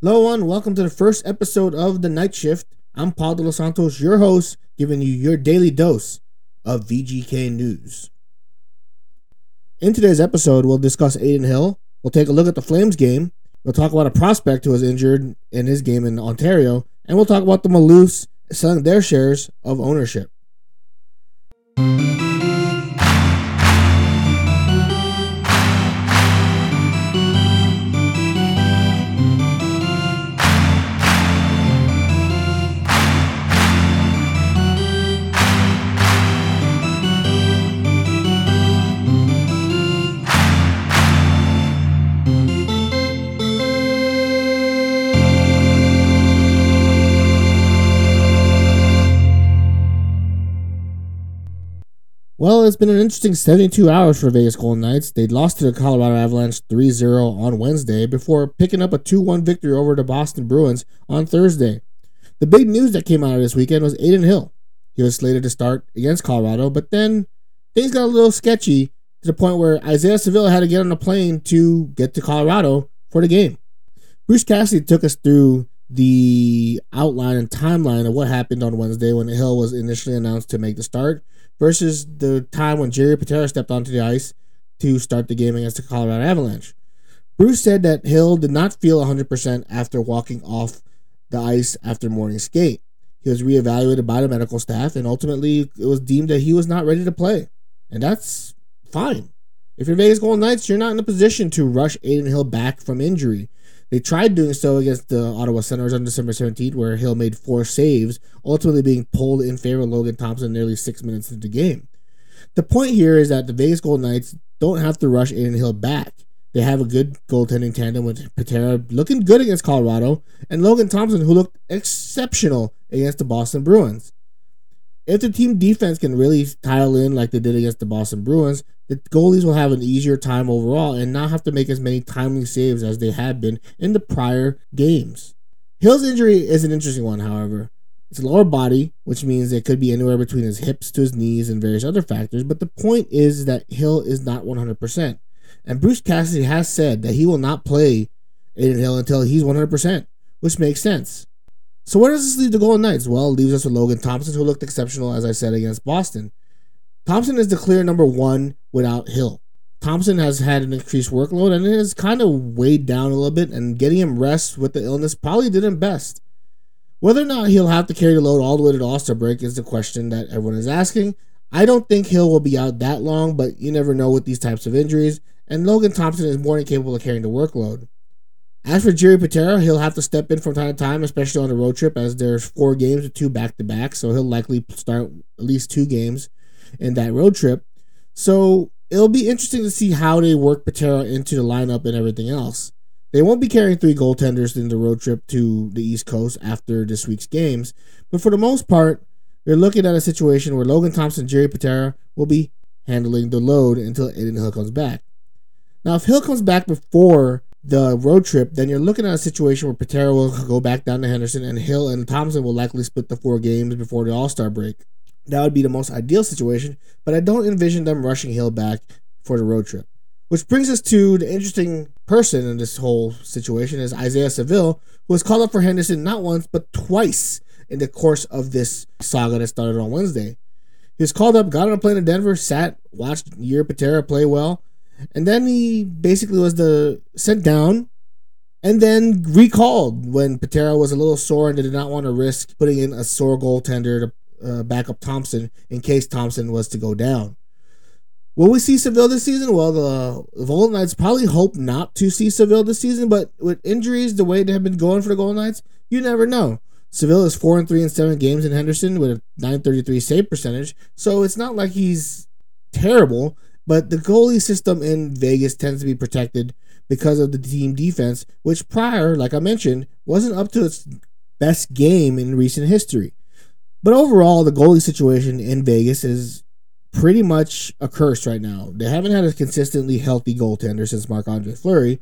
Hello, and welcome to the first episode of The Knight Shift. I'm Paul Delos Santos, your host, giving you your daily dose of VGK news. In today's episode, we'll discuss Adin Hill. We'll take a look at the Flames game. We'll talk about a prospect who was injured in his game in Ontario. And we'll talk about the Maloofs selling their shares of ownership. Well, it's been an interesting 72 hours for Vegas Golden Knights. They lost to the Colorado Avalanche 3 0 on Wednesday before picking up a 2 1 victory over the Boston Bruins on Thursday. The big news that came out of this weekend was Adin Hill. He was slated to start against Colorado, but then things got a little sketchy to the point where Isaiah Saville had to get on a plane to get to Colorado for the game. Bruce Cassidy took us through the outline and timeline of what happened on Wednesday when Hill was initially announced to make the start versus the time when Jiri Patera stepped onto the ice to start the game against the Colorado Avalanche. Bruce said that Hill did not feel 100% after walking off the ice after morning skate. He was reevaluated by the medical staff, and ultimately it was deemed that he was not ready to play. And that's fine. If you're Vegas Golden Knights, you're not in a position to rush Adin Hill back from injury. They tried doing so against the Ottawa Senators on December 17th, where Hill made four saves, ultimately being pulled in favor of Logan Thompson nearly six minutes into the game. The point here is that the Vegas Golden Knights don't have to rush Adin Hill back. They have a good goaltending tandem with Patera looking good against Colorado and Logan Thompson, who looked exceptional against the Boston Bruins. If the team defense can really tile in like they did against the Boston Bruins, the goalies will have an easier time overall and not have to make as many timely saves as they have been in the prior games. Hill's injury is an interesting one, however. It's lower body, which means it could be anywhere between his hips to his knees and various other factors, but the point is that Hill is not 100%. And Bruce Cassidy has said that he will not play Adin Hill until he's 100%, which makes sense. So where does this leave the Golden Knights? Well, it leaves us with Logan Thompson, who looked exceptional, as I said, against Boston. Thompson is the clear number one without Hill. Thompson has had an increased workload and it has kind of weighed down a little bit, and getting him rest with the illness probably did him best. Whether or not he'll have to carry the load all the way to the All Star break is the question that everyone is asking. I don't think Hill will be out that long, but you never know with these types of injuries, and Logan Thompson is more than capable of carrying the workload. As for Jiri Patera, he'll have to step in from time to time, especially on the road trip, as there's four games with two back to back, so he'll likely start at least two games in that road trip. So it'll be interesting to see how they work Patera into the lineup and everything else. They won't be carrying three goaltenders in the road trip to the East Coast after this week's games, but for the most part, they're looking at a situation where Logan Thompson and Jiri Patera will be handling the load until Adin Hill comes back. Now, if Hill comes back before the road trip, then you're looking at a situation where Patera will go back down to Henderson, and Hill and Thompson will likely split the four games before the All Star break. That would be the most ideal situation, but I don't envision them rushing Hill back for the road trip. Which brings us to the interesting person in this whole situation is Isaiah Saville, who was called up for Henderson not once but twice in the course of this saga that started on Wednesday. He was called up, got on a plane to Denver, sat, watched Jiri Patera play well, and then he basically was the sent down and then recalled when Patera was a little sore and did not want to risk putting in a sore goaltender to uh, back up Thompson in case Thompson was to go down. Will we see Saville this season? Well, the, Golden Knights probably hope not to see Saville this season, but with injuries the way they have been going for the Golden Knights, you never know. Saville is four and three in seven games in Henderson with a 933 save percentage, so it's not like he's terrible. But the goalie system in Vegas tends to be protected because of the team defense, which prior, like I mentioned, wasn't up to its best game in recent history. But overall, the goalie situation in Vegas is pretty much a curse right now. They haven't had a consistently healthy goaltender since Marc Andre Fleury,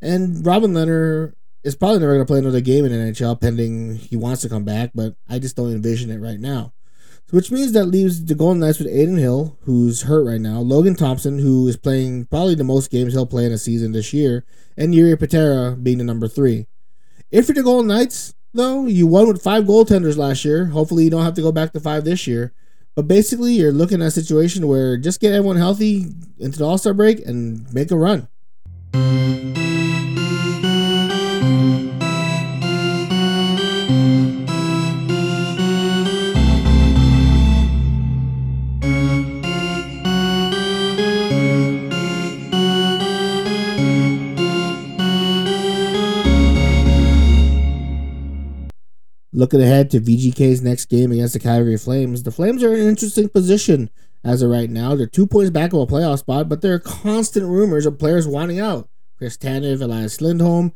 and Robin Lehner is probably never going to play another game in NHL pending he wants to come back, but I just don't envision it right now. Which means that leaves the Golden Knights with Adin Hill, who's hurt right now, Logan Thompson, who is playing probably the most games he'll play in a season this year, and Jiri Patera being the number three. If you're the Golden Knights, though, you won with five goaltenders last year. Hopefully, you don't have to go back to five this year. But basically, you're looking at a situation where just get everyone healthy into the All Star break and make a run. Looking ahead to VGK's next game against the Calgary Flames, the Flames are in an interesting position as of right now. They're two points back of a playoff spot, but there are constant rumors of players wanting out. Chris Tanev, Elias Lindholm,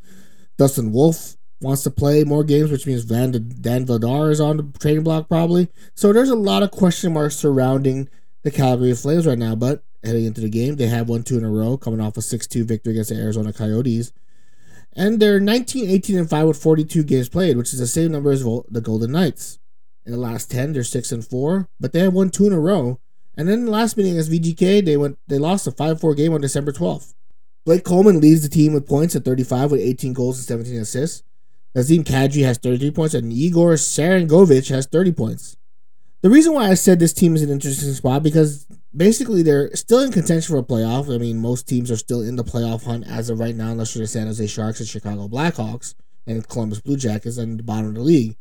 Dustin Wolf wants to play more games, which means Van Dan Vladar is on the trading block probably. So there's a lot of question marks surrounding the Calgary Flames right now. But heading into the game, they have won two in a row, coming off a 6-2 victory against the Arizona Coyotes. And they're 19, 18, and 5 with 42 games played, which is the same number as the Golden Knights. In the last 10, they're 6 and 4, but they have won two in a row. And then the last meeting against VGK, they went they lost a 5-4 game on December 12th. Blake Coleman leads the team with points at 35 with 18 goals and 17 assists. Nazem Kadri has 33 points, and Igor Sharangovich has 30 points. The reason why I said this team is an interesting spot because basically they're still in contention for a playoff. I mean, most teams are still in the playoff hunt as of right now, unless you're the San Jose Sharks and Chicago Blackhawks and Columbus Blue Jackets and the bottom of the league.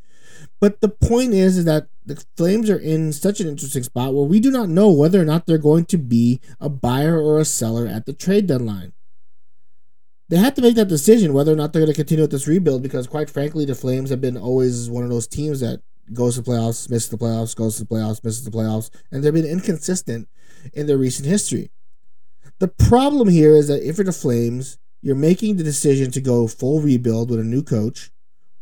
But the point is, is that the Flames are in such an interesting spot where we do not know whether or not they're going to be a buyer or a seller at the trade deadline. They have to make that decision whether or not they're going to continue with this rebuild because, quite frankly, the Flames have been always one of those teams that goes to the playoffs, misses the playoffs, goes to the playoffs, misses the playoffs, and they've been inconsistent in their recent history. The problem here is that if you're the Flames, you're making the decision to go full rebuild with a new coach,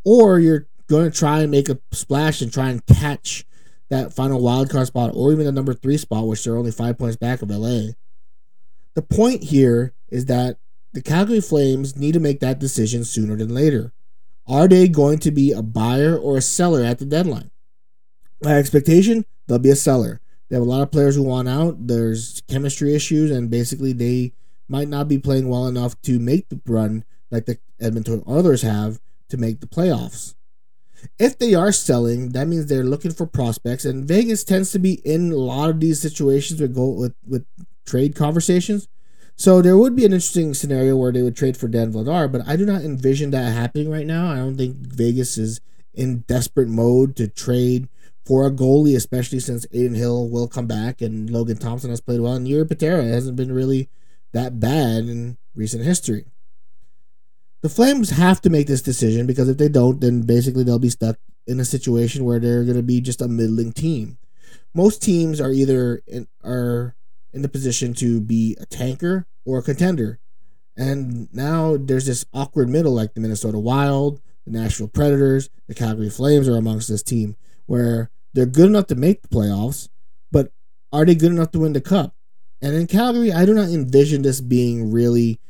or you're going to try and make a splash and try and catch that final wildcard spot or even the number three spot, which they're only five points back of LA. The point here is that the Calgary Flames need to make that decision sooner than later. Are they going to be a buyer or a seller at the deadline? My expectation, they'll be a seller. They have a lot of players who want out. There's chemistry issues, and basically they might not be playing well enough to make the run like the Edmonton Oilers have to make the playoffs. If they are selling, that means they're looking for prospects, and Vegas tends to be in a lot of these situations with go with, with trade conversations. So there would be an interesting scenario where they would trade for Dan Vladar, but I do not envision that happening right now. I don't think Vegas is in desperate mode to trade for a goalie, especially since Adin Hill will come back and Logan Thompson has played well, and Jiri Patera hasn't been really that bad in recent history. The Flames have to make this decision because if they don't, then basically they'll be stuck in a situation where they're going to be just a middling team. Most teams are either in, are in the position to be a tanker or a contender. And now there's this awkward middle like the Minnesota Wild, the Nashville Predators, the Calgary Flames are amongst this team where they're good enough to make the playoffs, but are they good enough to win the cup? And in Calgary, I do not envision this being really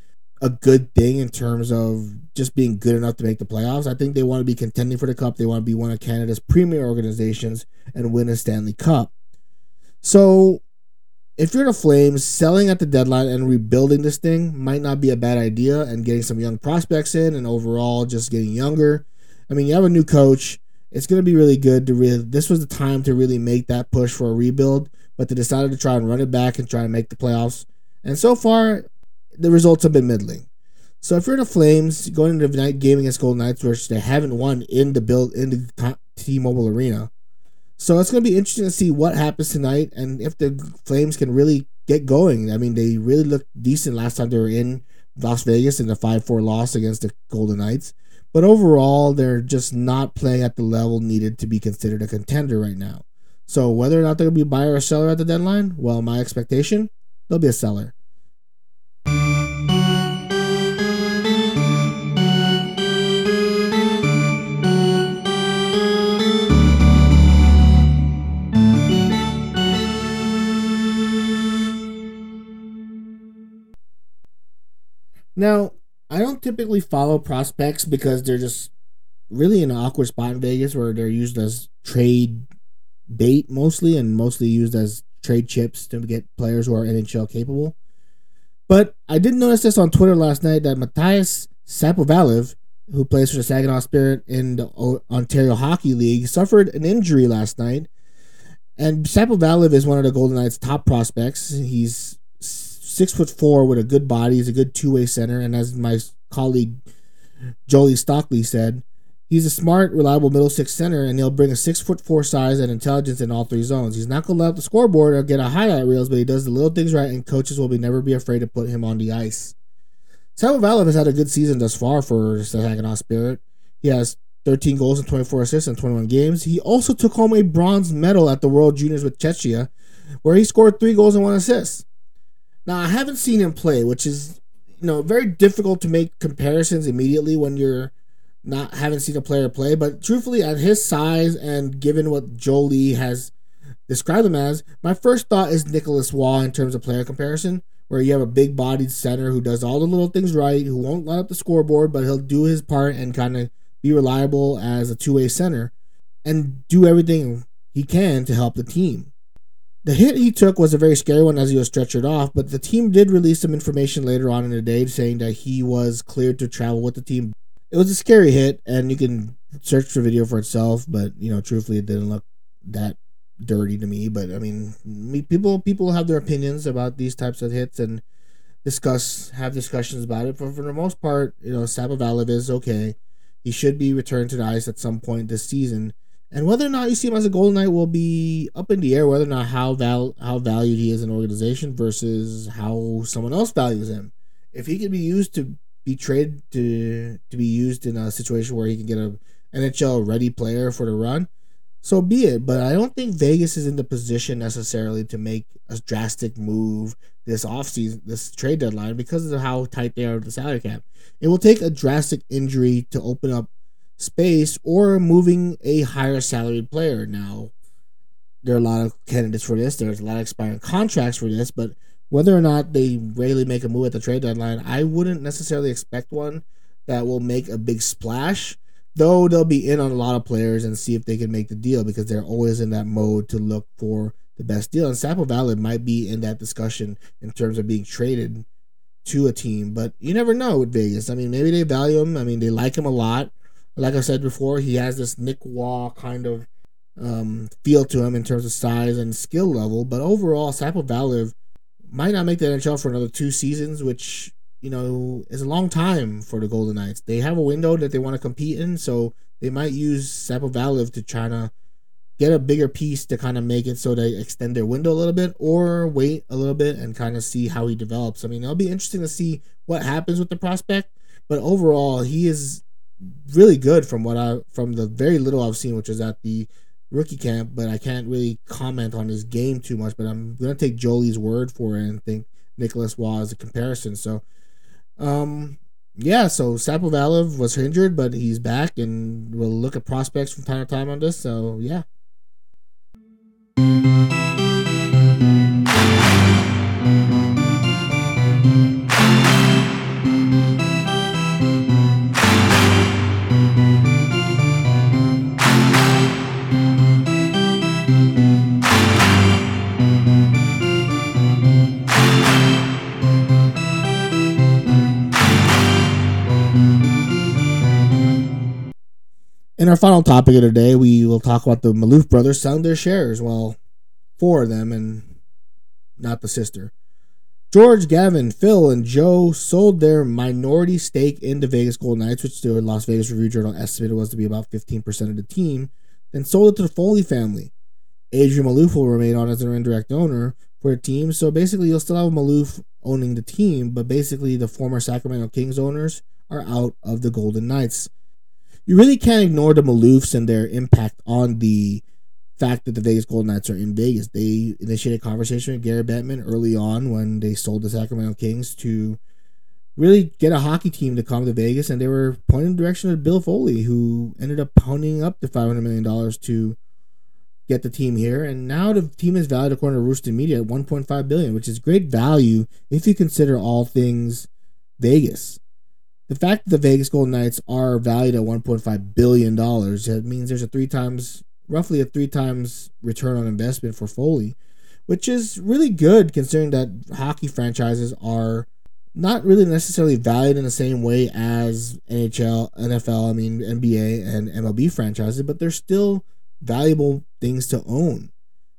a good thing in terms of just being good enough to make the playoffs. I think they want to be contending for the cup. They want to be one of Canada's premier organizations and win a Stanley Cup. So if you're the Flames, selling at the deadline and rebuilding this thing might not be a bad idea and getting some young prospects in and overall just getting younger. I mean, you have a new coach. It's going to be really good to really, this was the time to really make that push for a rebuild, but they decided to try and run it back and try and make the playoffs. And so far, the results have been middling. So if you're the Flames going into the night game against Golden Knights, which they haven't won in the build in the T-Mobile Arena, so it's going to be interesting to see what happens tonight and if the Flames can really get going. I mean, they really looked decent last time they were in Las Vegas in the 5 4 loss against the Golden Knights. But overall, they're just not playing at the level needed to be considered a contender right now. So whether or not they're going to be a buyer or seller at the deadline, well, my expectation, they'll be a seller. Now, I don't typically follow prospects because they're just really in an awkward spot in Vegas where they're used as trade bait mostly and mostly used as trade chips to get players who are NHL capable. But I did notice this on Twitter last night that Matyas Sapovaliv who plays for the Saginaw Spirit in the Ontario Hockey League, suffered an injury last night. And Sapovaliv is one of the Golden Knights' top prospects. He's six foot four with a good body. He's a good two way center. And as my colleague Jolie Stockley said, he's a smart, reliable middle six center, and he'll bring a six foot four size and intelligence in all three zones. He's not going to let up the scoreboard or get a highlight reels, but he does the little things right, and coaches will be never be afraid to put him on the ice. Sapovaliv has had a good season thus far for the Saginaw Spirit. He has 13 goals and 24 assists in 21 games. He also took home a bronze medal at the World Juniors with Czechia, where he scored three goals and one assist. Now, I haven't seen him play, which is you know very difficult to make comparisons immediately when you're not haven't seen a player play. But truthfully, at his size and given what Jolie has described him as, my first thought is Nicolas Roy in terms of player comparison where you have a big bodied center who does all the little things right, who won't light up the scoreboard, but he'll do his part and kind of be reliable as a two way center and do everything he can to help the team. The hit he took was a very scary one as he was stretchered off, but the team did release some information later on in the day saying that he was cleared to travel with the team. It was a scary hit, and you can search the video for itself, but you know, truthfully, it didn't look that dirty to me. But I mean, me, people people have their opinions about these types of hits and discuss have discussions about it. But for the most part, you know, Sapovaliv is okay. He should be returned to the ice at some point this season. And whether or not you see him as a Golden Knight will be up in the air. Whether or not how val how valued he is in organization versus how someone else values him. If he can be used to be traded to to be used in a situation where he can get a NHL ready player for the run, so be it. But I don't think Vegas is in the position necessarily to make a drastic move this offseason, this trade deadline, because of how tight they are with the salary cap. It will take a drastic injury to open up space or moving a higher salaried player. Now, there are a lot of candidates for this. There's a lot of expiring contracts for this, but whether or not they really make a move at the trade deadline, I wouldn't necessarily expect one that will make a big splash though they'll be in on a lot of players and see if they can make the deal because they're always in that mode to look for the best deal. And Sapovaliv might be in that discussion in terms of being traded to a team, but you never know with Vegas. I mean, maybe they value him. I mean, they like him a lot. Like I said before, he has this Nick Roy kind of um, feel to him in terms of size and skill level. But overall, Sapovaliv might not make the NHL for another two seasons, which you know, is a long time for the Golden Knights. They have a window that they want to compete in, so they might use Sapovaliv to try to get a bigger piece to kind of make it so they extend their window a little bit, or wait a little bit and kind of see how he develops. I mean, it'll be interesting to see what happens with the prospect, but overall, he is really good from what I from the very little I've seen, which is at the rookie camp. But I can't really comment on his game too much. But I'm gonna take Jolie's word for it and think Nicolas Roy is a comparison. So um, yeah, so Sapovaliv was injured, but he's back, and we'll look at prospects from time to time on this. So yeah. In our final topic of the day, we will talk about the Maloof brothers selling their shares. Well, four of them, and not the sister. George, Gavin, Phil, and Joe sold their minority stake in the Vegas Golden Knights, which the Las Vegas Review Journal estimated was to be about 15% of the team, then sold it to the Foley family. Adrian Maloof will remain on as an indirect owner for the team, so basically you'll still have Maloof owning the team, but basically the former Sacramento Kings owners are out of the Golden Knights you really can't ignore the Maloofs and their impact on the fact that the Vegas Golden Knights are in Vegas. They initiated a conversation with Gary Bettman early on when they sold the Sacramento Kings to really get a hockey team to come to Vegas, and they were pointing in the direction of Bill Foley, who ended up pounding up the $500 million to get the team here. And now the team is valued according to Rooster Media at 1.5 billion, which is great value if you consider all things Vegas the fact that the Vegas Golden Knights are valued at 1.5 billion dollars means there's a three times roughly a three times return on investment for Foley, which is really good considering that hockey franchises are not really necessarily valued in the same way as NHL, NFL, I mean NBA and MLB franchises, but they're still valuable things to own.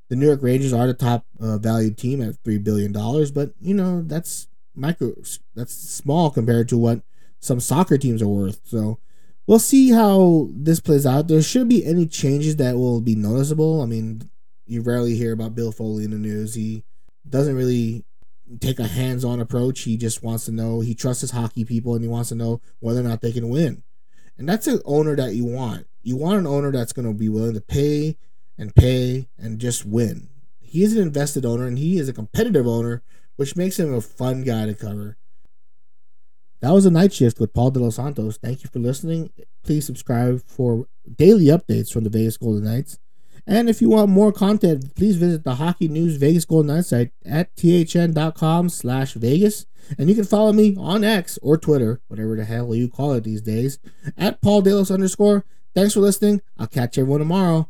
The New York Rangers are the top uh, valued team at three billion dollars, but you know that's micro, that's small compared to what some soccer teams are worth. So we'll see how this plays out. There shouldn't be any changes that will be noticeable. I mean, you rarely hear about Bill Foley in the news. He doesn't really take a hands-on approach. He just wants to know. He trusts his hockey people, and he wants to know whether or not they can win. And that's an owner that you want. You want an owner that's going to be willing to pay and pay and just win. He is an invested owner, and he is a competitive owner, which makes him a fun guy to cover. That was a Knight Shift with Paul Delos Santos. Thank you for listening. Please subscribe for daily updates from the Vegas Golden Knights. And if you want more content, please visit the Hockey News Vegas Golden Knights site at thn.com slash Vegas. And you can follow me on X or Twitter, whatever the hell you call it these days, at Paul Delos underscore. Thanks for listening. I'll catch everyone tomorrow.